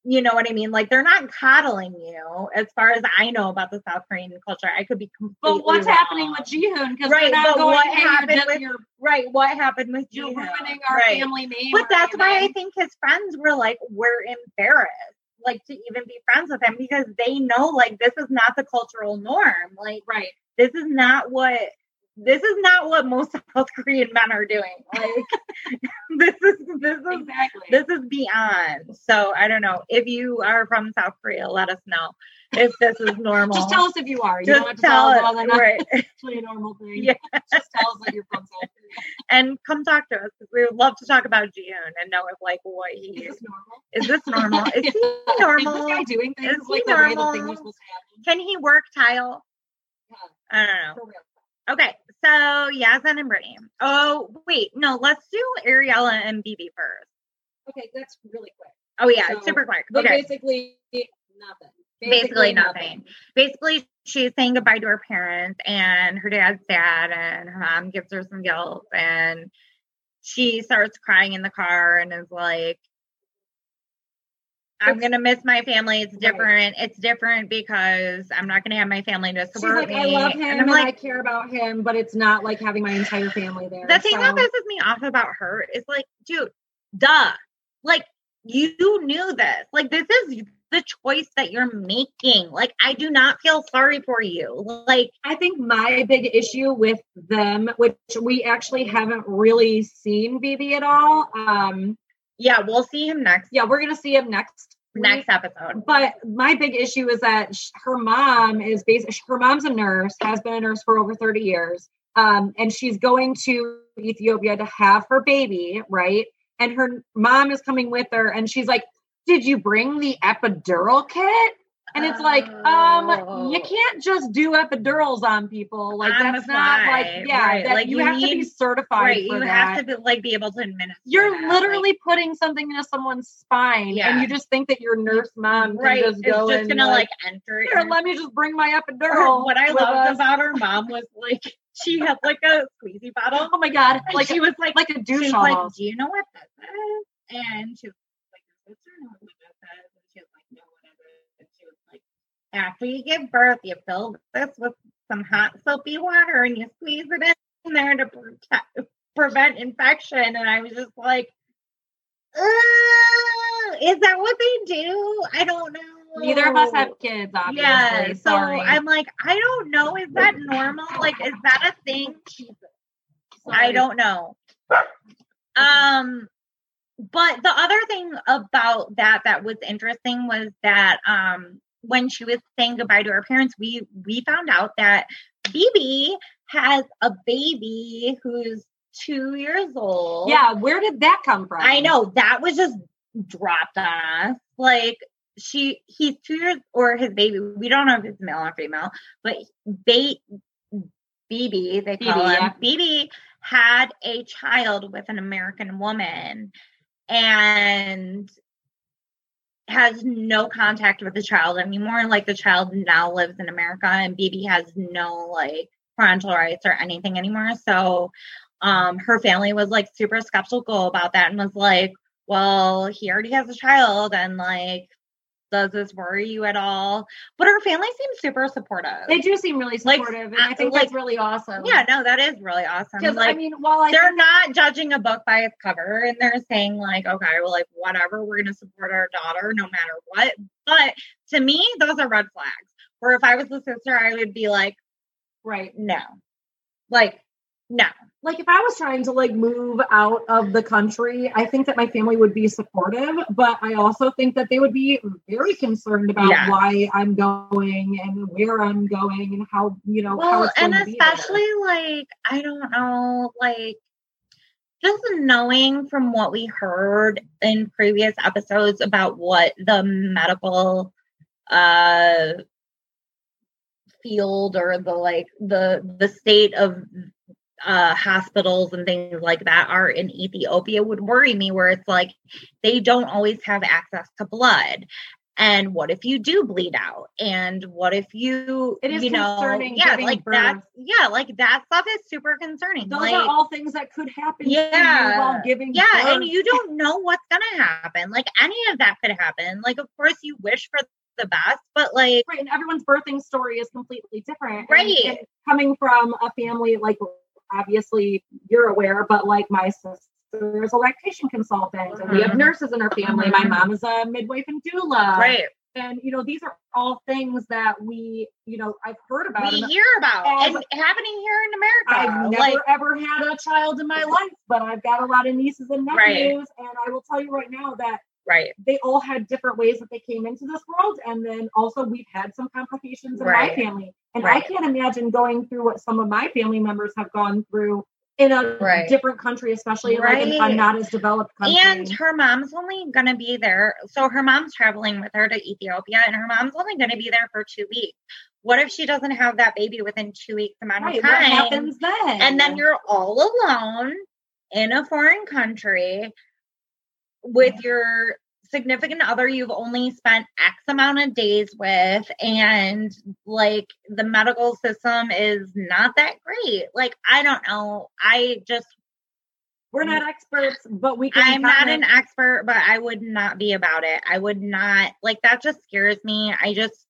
You know what I mean? Like they're not coddling you. As far as I know about the South Korean culture, I could be completely But what's wrong. happening with Jihoon? Because Right, but going. what hey, happened with- you're, Right. What happened with you're ruining our Right. family name. But that's why I think his friends were like, we're embarrassed, like to even be friends with him because they know like this is not the cultural norm. Like right. this is not what this is not what most (laughs) South Korean men are doing. Like (laughs) this is this is Exactly. this is beyond. So I don't know. If you are from South Korea, let us know if this is normal. Just tell us if you are. You Just don't have to tell us us, all right. actually a normal thing. (laughs) Yeah. Just tell us that you're from South Korea. and come talk to us we would love to talk about June and know if like what he Is is. this normal? Is this normal? Is he Is normal? this guy doing things Is he like the normal? thing was supposed to happen? Can he work tile? Yeah, I don't know. Okay, so Yazan and Brittany. Oh wait, no, let's do Ariela and BB first. Okay, that's really quick. Oh yeah, So, super quick. But Okay, basically nothing. basically nothing. Basically, she's saying goodbye to her parents, and her dad's sad, and her mom gives her some guilt, and she starts crying in the car and is like, I'm gonna miss my family. It's Right. different. It's different because I'm not gonna have my family to She's support like, me. I love him and and, like, I care about him, but it's not like having my entire family there. the thing so- that pisses me off about her is like, dude, duh. Like you knew this. Like this is the choice that you're making. Like I do not feel sorry for you. Like I think my big issue with them, which we actually haven't really seen BB at all. Um, yeah, we'll see him next yeah, we're gonna see him next next episode. But my big issue is that sh- her mom is basically her mom's a nurse, has been a nurse for over 30 years. Um, and she's going to Ethiopia to have her baby, right? And her mom is coming with her, and she's like, Did you bring the epidural kit? And it's like, um, you Oh. can't just do epidurals on people. Like On that's not like, yeah, right. that Like, you, you have to be certified right, you that. have to be, like be able to administer. You're that, like- literally putting something into someone's spine, Yeah. and you just think that your nurse mom can right. just it's just gonna like, enter it. here, let me just bring my epidural. what I loved us." about her mom was like she had like a squeezy bottle. oh my god, like she was like, like a douche like, "Do you know what this is?" And she was like, "After you give birth, you fill this with some hot soapy water and you squeeze it in there to protect, prevent infection." And I was just like, "Is that what they do? I don't know." Neither of us have kids, obviously. Yeah, so Sorry. I'm like, I don't know. Is that normal? Like, is that a thing? I don't know. Um, but the other thing about that that was interesting was that um when she was saying goodbye to her parents, we we found out that BB has a baby who's two years old. Yeah, where did that come from? I know that was just dropped on us. Like she, he's two years or his baby. We don't know if it's male or female, but they, BB, they call BB, him yeah. BB, had a child with an American woman, and has no contact with the child anymore. Like the child now lives in America, and BB has no like parental rights or anything anymore. So um her family was like super skeptical about that and was like well he already has a child and like does this worry you at all but her family seems super supportive. They do seem really Like, supportive, and I think like- that's really awesome. yeah no that is really awesome because like I mean, while I they're not judging a book by its cover and they're saying like okay well like whatever we're gonna support our daughter no matter what but to me those are red flags where if i was the sister i would be like right, no. Like no like if I was trying to like move out of the country, I think that my family would be supportive, but I also think that they would be very concerned about Yeah. why I'm going and where I'm going and how you know how well and to be especially like i don't know like just knowing from what we heard in previous episodes about what the medical uh field or the like the the state of uh hospitals and things like that are in Ethiopia would worry me where it's like they don't always have access to blood and what if you do bleed out and what if you It is you know concerning yeah like birth. that yeah like that stuff is super concerning Those like, are all things that could happen Yeah. while giving yeah and you don't know what's gonna happen like any of that could happen like of course you wish for the best but like right and everyone's birthing story is completely different And- Right. and coming from a family like obviously you're aware but like my sister is a lactation consultant and we have Mhm. nurses in our family my Mhm. mom is a midwife and doula right And you know, these are all things that we, you know, I've heard about. we hear about as- and happening here in America. I've never like, ever had a child in my life, but I've got a lot of nieces and Right. nephews, and I will tell you right now that right. they all had different ways that they came into this world, and then also we've had some complications in Right. my family, and Right. I can't imagine going through what some of my family members have gone through in a Right. different country, especially like in a not as developed country. And her mom's only going to be there. So her mom's traveling with her to Ethiopia, and her mom's only going to be there for two weeks. What if she doesn't have that baby within two weeks amount right, of what happens then? and then you're all alone in a foreign country with your significant other you've only spent x amount of days with and like the medical system is not that great. Like i don't know. I just we're not experts, but we can. i'm not an expert but i would not be about it. I would not like that just scares me. I just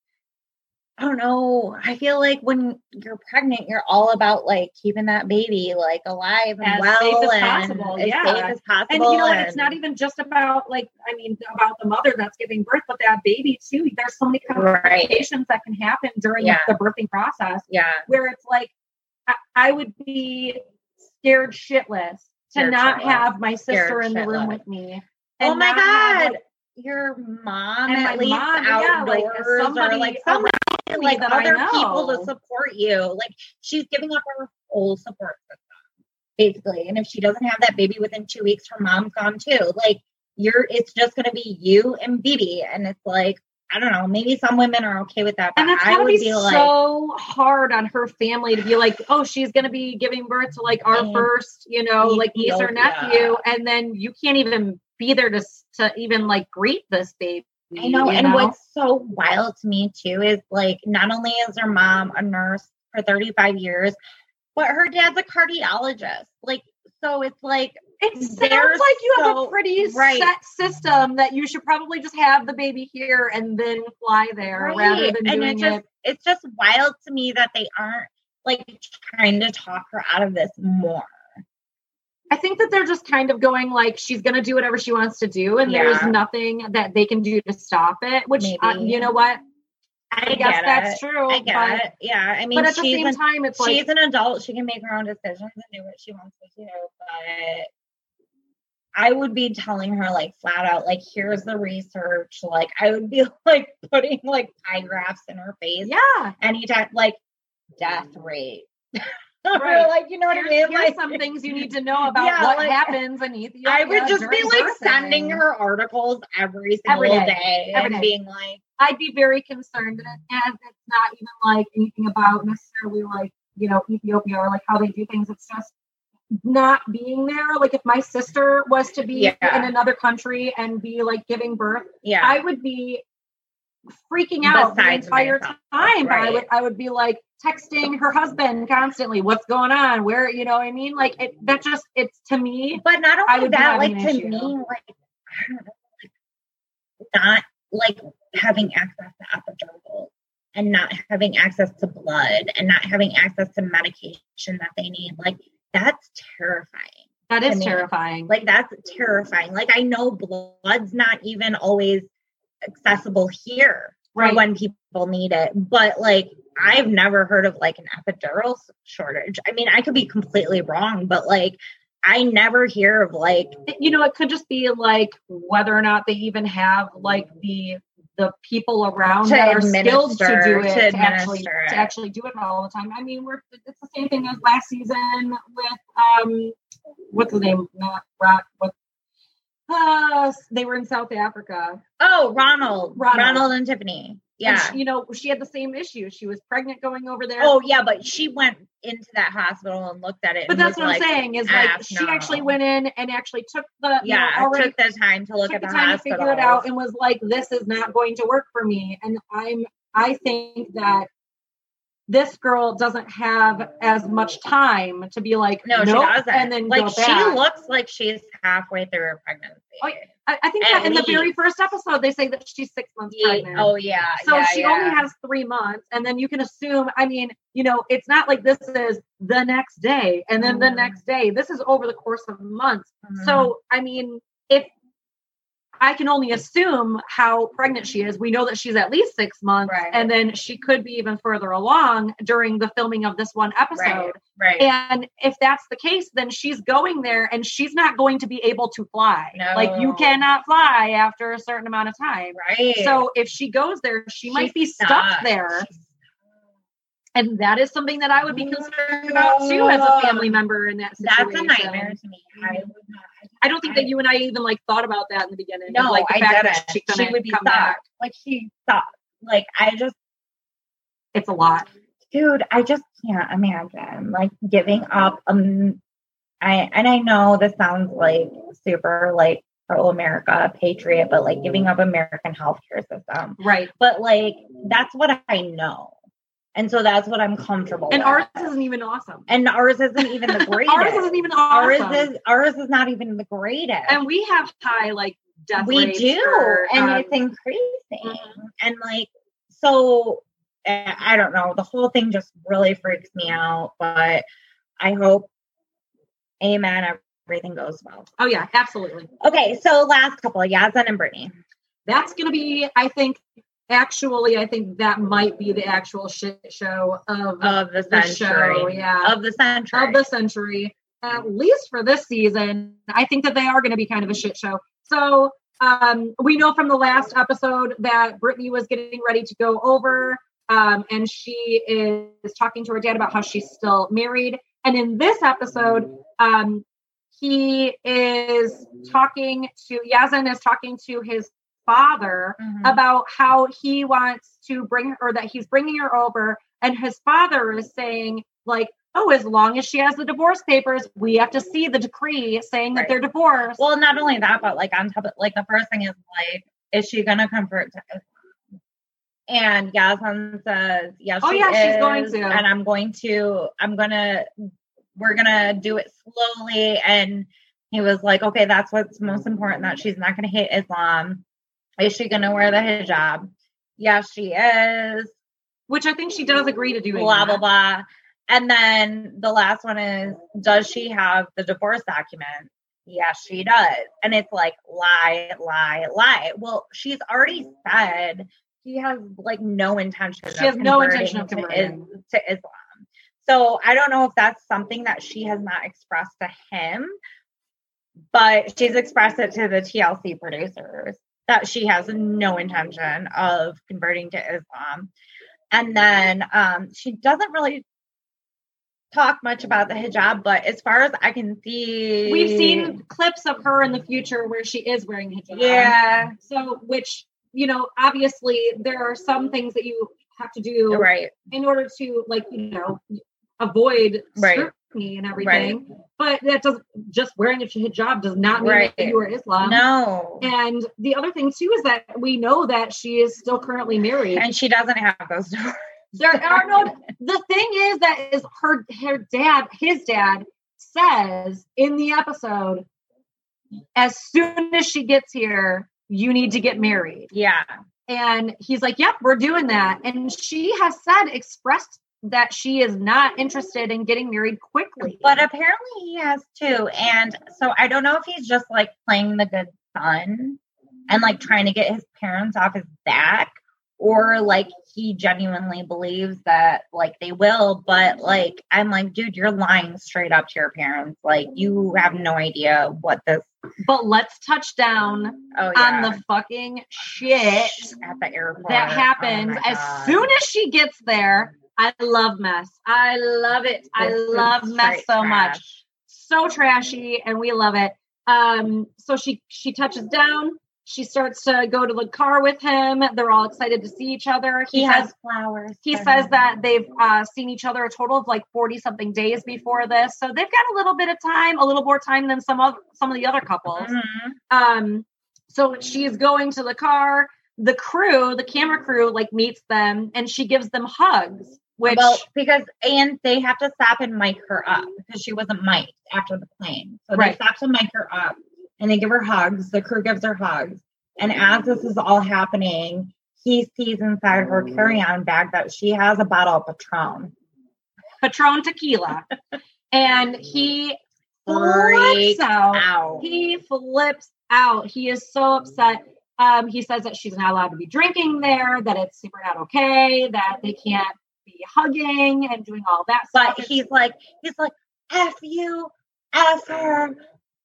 I don't know. I feel like when you're pregnant, you're all about like keeping that baby like alive and As well safe as and possible, yeah. as possible. And you know what? It's not even just about like I mean about the mother that's giving birth, but that baby too. There's so many Right. complications that can happen during Yeah. the birthing process yeah, where it's like I, I would be scared shitless to Scared not shitless. have my sister Scared in the room with me. Oh my not have, god. like, Your mom And at my least mom, yeah, like, somebody or like somebody me like other people to support you. Like she's giving up her whole support system, basically. And if she doesn't have that baby within two weeks, her mom's gone too. Like you're, it's just gonna be you and Bibi, and it's like I don't know. Maybe some women are okay with that, but and that's I gotta would be, be, like, so hard on her family to be like, oh, she's gonna be giving birth to like our first, you know, like niece or nephew, and then you can't even be there to to even like greet this baby. I know. And what's so wild to me too is like not only is her mom a nurse for 35 years, but her dad's a cardiologist. Like, so it's like, it sounds like you have a pretty right. set system that you should probably just have the baby here and then fly there rather Right. than and doing it's just it. it's just wild to me that they aren't like trying to talk her out of this more. I think that they're just kind of going like she's going to do whatever she wants to do, and there's nothing that they can do to stop it. Which uh, you know what, I, I, guess that's it. true. I get but, it. Yeah. I mean, but at the same an, time, it's she's like an adult. She can make her own decisions and do what she wants to do. But I would be telling her like flat out, like, here's the research. Like, I would be (laughs) like putting like pie graphs in her face yeah. anytime, like death rate. (laughs) (laughs) Right. like, you know what Here's, I mean? here's Like, some things you need to know (laughs) about Yeah, what like, happens in Ethiopia. I would just be like birthing. sending her articles every Every single day. day, Every and day. being like, I'd be very concerned, and and it's not even like anything about necessarily like you know Ethiopia or like how they do things. It's just not being there. Like if my sister was to be Yeah. in another country and be like giving birth, yeah, I would be freaking out the entire time. But I would I would be like texting her husband constantly, "What's going on? Where you know what I mean?" Like it that just it's to me. But not I only would that, like to issue. me, like I don't know, like not like having access to epidural and not having access to blood and not having access to medication that they need. Like that's terrifying. That is me. terrifying. Like that's terrifying. Like I know blood's not even always accessible here Right. when people need it, but like I've never heard of like an epidural shortage. I mean, I could be completely wrong, but like I never hear of like you know, it could just be like whether or not they even have like the the people around that are skilled to do it to to, actually administer to actually do it all the time. I mean, we're it's the same thing as last season with um what's the name? Not Rock. What? Uh, they were in South Africa. Oh, Ronald, Ronald. Ronald, and Tiffany. And Yeah. she- you know, she had the same issue. She was pregnant going over there. oh, yeah, but she went into that hospital and looked at it. but that's what I'm saying is like "Ah, she actually went in and actually took the you know, Yeah, already took the time to look took at the the, time to figure it out and was like, this is not going to work for me. And I'm I think that this girl doesn't have as much time to be like, no, nope, she doesn't. and then like she looks like she's halfway through her pregnancy. Oh, I, I think that in the very first episode they say that she's six months Yeah, pregnant. oh yeah. So yeah, she yeah. only has three months, and then you can assume. I mean, you know, it's not like this is the next day and then the Mhm. next day. This is over the course of months. Mhm. So, I mean, if I can only assume how pregnant she is. We know that she's at least six months, Right. and then she could be even further along during the filming of this one episode. Right. And if that's the case, then she's going there and she's not going to be able to fly. No. Like you cannot fly after a certain amount of time. right. So if she goes there, she might be stuck there. And that is something that I would be concerned about too as a family member in that situation. That's a nightmare to me. I would not. I don't think that you and I even like thought about that in the beginning. No, like the I fact didn't. that she, She, would be come stuck. back. Like she stuck. Like I just, It's a lot. dude, I just can't imagine like giving up. Um, I and I know this sounds like super like pro America patriot, but like giving up American healthcare system. Right. But like that's what I know, and so that's what I'm comfortable. And with. ours isn't even awesome. and ours isn't even the (laughs) greatest. Ours isn't even awesome. Ours is ours is not even the greatest. and we have high like death we do for, and um, it's increasing mhm. and like so uh, i don't know the whole thing just really freaks me out but i hope amen everything goes well oh yeah, absolutely. okay so last couple yazan and brittany That's gonna be, I think, actually, I think that might be the actual shit show of of the the century show. Yeah. of the century of the century, at least for this season. I think that they are going to be kind of a shit show. So um, we know from the last episode that Brittany was getting ready to go over, um, and she is talking to her dad about how she's still married. And in this episode, um, he is talking to Yazan is talking to his father Mhm. about how he wants to bring her or that he's bringing her over and his father is saying like oh as long as she has the divorce papers we have to see the decree saying that they're divorced well not only that but like on top of like the first thing is like is she gonna convert to Islam? and Yazan says, yes, Oh, yeah, she's going to. And I'm going to, I'm gonna, we're gonna do it slowly. And he was like, okay, that's what's most important, that she's not gonna hate Islam. Is she gonna wear the hijab? Yes, she is. which i think she does agree to do. Blah, blah, blah. And then the last one is, does she have the divorce document? Yes, she does. And it's like lie, lie, lie. Well, she's already said she has like no intention. She has no intention of converting. Is- to Islam. So I don't know if that's something that she has not expressed to him, but she's expressed it to the TLC producers that she has no intention of converting to Islam. And then um, she doesn't really talk much about the hijab, but as far as I can see, we've seen clips of her in the future where she is wearing hijab Yeah, so which you know obviously there are some things that you have to do right. in order to like you know avoid Right. scrutiny and everything but that doesn't just wearing a hijab does not mean Right. that you are islam no. and the other thing too is that we know that she is still currently married And she doesn't have those doors. there are no the thing is that is her her dad his dad says in the episode as soon as she gets here you need to get married Yeah. and he's like, Yep, we're doing that. And she has said, expressed that she is not interested in getting married quickly. But apparently he has too. And so I don't know if he's just like playing the good son and like trying to get his parents off his back or like he genuinely believes that like they will. But like, I'm like, dude, you're lying straight up to your parents. Like, you have no idea what this, but let's touch down oh, on the fucking shit at the airport. that Oh happens my as soon as she gets there. I love mess. I love it. I This is love mess so much. So trashy, and we love it. Um, so she she touches down. She starts to go to the car with him. They're all excited to see each other. He, He, has says flowers. he says him. that they've uh, seen each other a total of like 40 something days before this so they've got a little bit of time a little more time than some of some of the other couples Mhm. um so she's going to the car the crew the camera crew like meets them and she gives them hugs which well, because and they have to stop and mic her up because she wasn't mic'd after the plane. So Right. they stop to mic her up and they give her hugs. The crew gives her hugs. And as this is all happening, he sees inside her carry-on bag that she has a bottle of Patron. patron tequila (laughs) and he freaks out. out. He flips out. He is so upset. Um, he says that she's not allowed to be drinking there, that it's super not okay, that they can't be hugging and doing all that stuff. But he's like, he's like, F you, F her,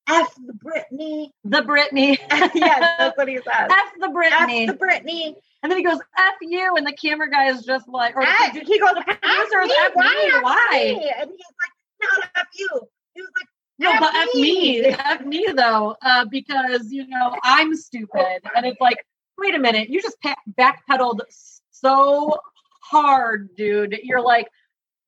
F the Brittany. the Brittany. (laughs) yes, that's what he says. F the F Brittany. the Brittany. and then he goes, F you. And the camera guy is just like, or F, he goes, the F producer is me, F me. F Why? me?" And he's like, not F you. He was like, No, F but F me, F me though, uh, because you know I'm stupid, and it's like, wait a minute, you just backpedaled so hard, dude. You're like,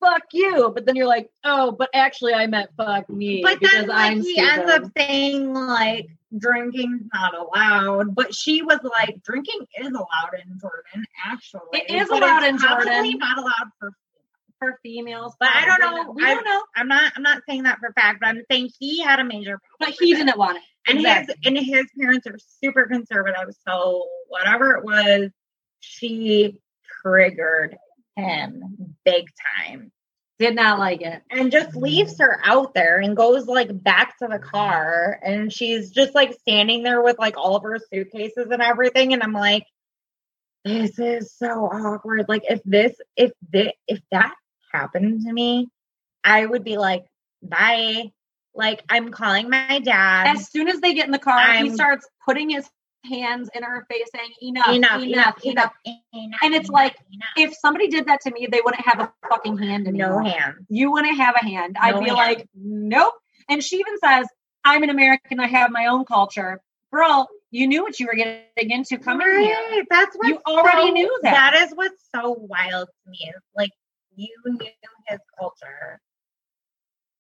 fuck you, but then you're like, oh, but actually I meant fuck me But then, like, I'm he stupid. ends up saying, like, drinking's not allowed. But she was like, drinking is allowed in Jordan, actually. It is But allowed in Jordan. not allowed for. for females, But I don't know. We I- don't know, I'm not. I'm not saying that for fact, but I'm saying he had a major. problem but he didn't want it. and Exactly. his and his parents are super conservative so whatever it was she triggered him big time. Did not like it. and just leaves her out there and goes like back to the car. And she's just like standing there with like all of her suitcases and everything. And i'm like this is so awkward. Like if this if this if that happened to me i would be like bye. Like i'm calling my dad. As soon as they get in the car, he I'm- starts putting his hands in her face, saying, "Enough, enough, enough, enough." enough, And it's like. If somebody did that to me, they wouldn't have a fucking hand anymore. no hands. you wouldn't have a hand. I'd be hand. like, nope. And she even says, I'm an American. I have my own culture. Girl, you knew what you were getting into coming here. That's what You already knew that. That is what's so wild to me. Is like you knew his culture,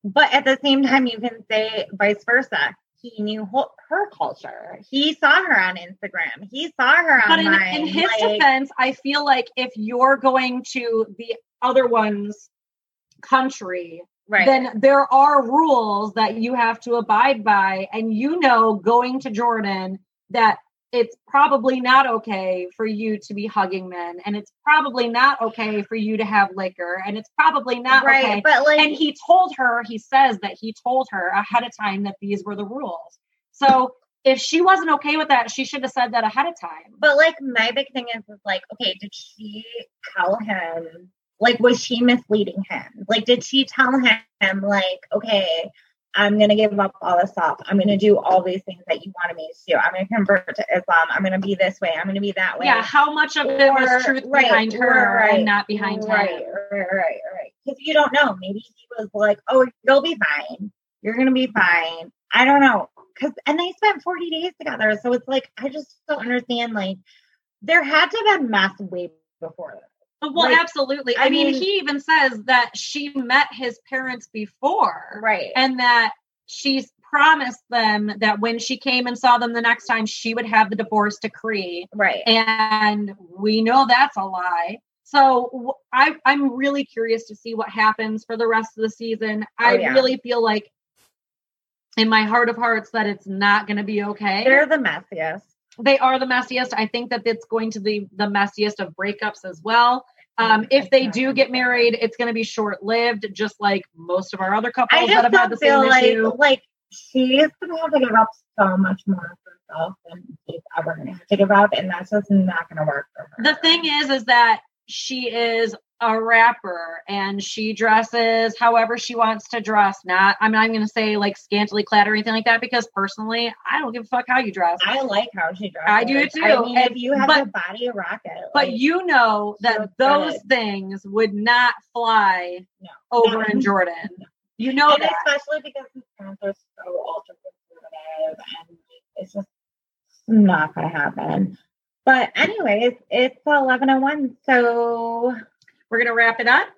but at the same time, you can say vice versa. He knew her culture. He saw her on Instagram. He saw her But in, in his like, defense, I feel like if you're going to the other one's country, right? then there are rules that you have to abide by. And you know, going to Jordan, that it's probably not okay for you to be hugging men. And it's probably not okay for you to have liquor. And it's probably not right, okay. but like, And he told her, he says that he told her ahead of time that these were the rules. So if she wasn't okay with that, she should have said that ahead of time. But like my big thing is, is like, okay, did she tell him? Like, was she misleading him? Like, did she tell him, like, okay, I'm gonna give up all this stuff. I'm gonna do all these things that you wanted me to do. I'm gonna convert to Islam. I'm gonna be this way. I'm gonna be that way. Yeah, how much of it was Or- truth right, behind her right, and not behind her. right, him? right, right, right. Because you don't know. Maybe he was like, "Oh, you'll be fine. You're gonna be fine." I don't know. Because and they spent 40 days together, so it's like I just don't understand. Like, there had to have been mess way before this. Well, Like, absolutely. I, I mean, mean- he even says that she met his parents before Right. and that she's promised them that when she came and saw them the next time, she would have the divorce decree. right. And we know that's a lie. So I, I'm really curious to see what happens for the rest of the season. Oh, I Oh, yeah. really feel like in my heart of hearts that it's not going to be okay. They're the messiest. They are the messiest. I think that it's going to be the messiest of breakups as well. Um, if they do get married, it's going to be short lived, just like most of our other couples that have had the same like issue. like she's gonna have to give up so much more for herself than she's ever gonna have to give up, and that's just not gonna work for her. The thing is, is that she is a rapper and she dresses however she wants to dress. Not, I'm not going to say like scantily clad or anything like that because personally, I don't give a fuck how you dress. I like how she dresses. I do too, I mean, and- if you have but- the body of rocket, But you know that those good. things would not fly No. over No. in Jordan. (laughs) You know and that. especially because his parents are so ultra conservative, and it's just not gonna happen. But anyways, it's eleven oh one, so we're gonna wrap it up.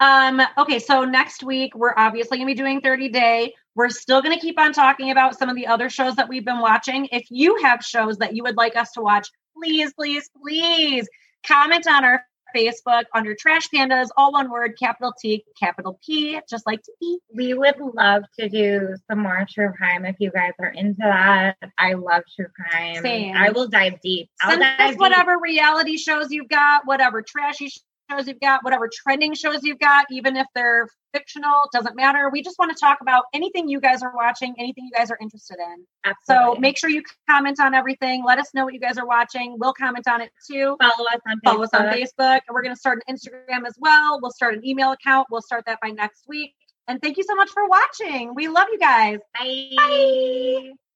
Um, okay, so next week we're obviously gonna be doing 30 day. We're still gonna keep on talking about some of the other shows that we've been watching. If you have shows that you would like us to watch, please, please, please comment on our Facebook under Trash Pandas, all one word, capital T, capital P, just like to be. we would love to do some more true crime if you guys are into that. I love true crime. Same. I will dive deep. I'll Send dive us deep. whatever reality shows you've got, whatever trashy shows you've got, whatever trending shows you've got, even if they're fictional, doesn't matter. We just want to talk about anything you guys are watching, anything you guys are interested in. Absolutely. So make sure you comment on everything. Let us know what you guys are watching. We'll comment on it too. follow us on Follow us on Facebook. Facebook. And we're going to start an Instagram as well. We'll start an email account. We'll start that by next week. And thank you so much for watching. We love you guys. Bye. Bye.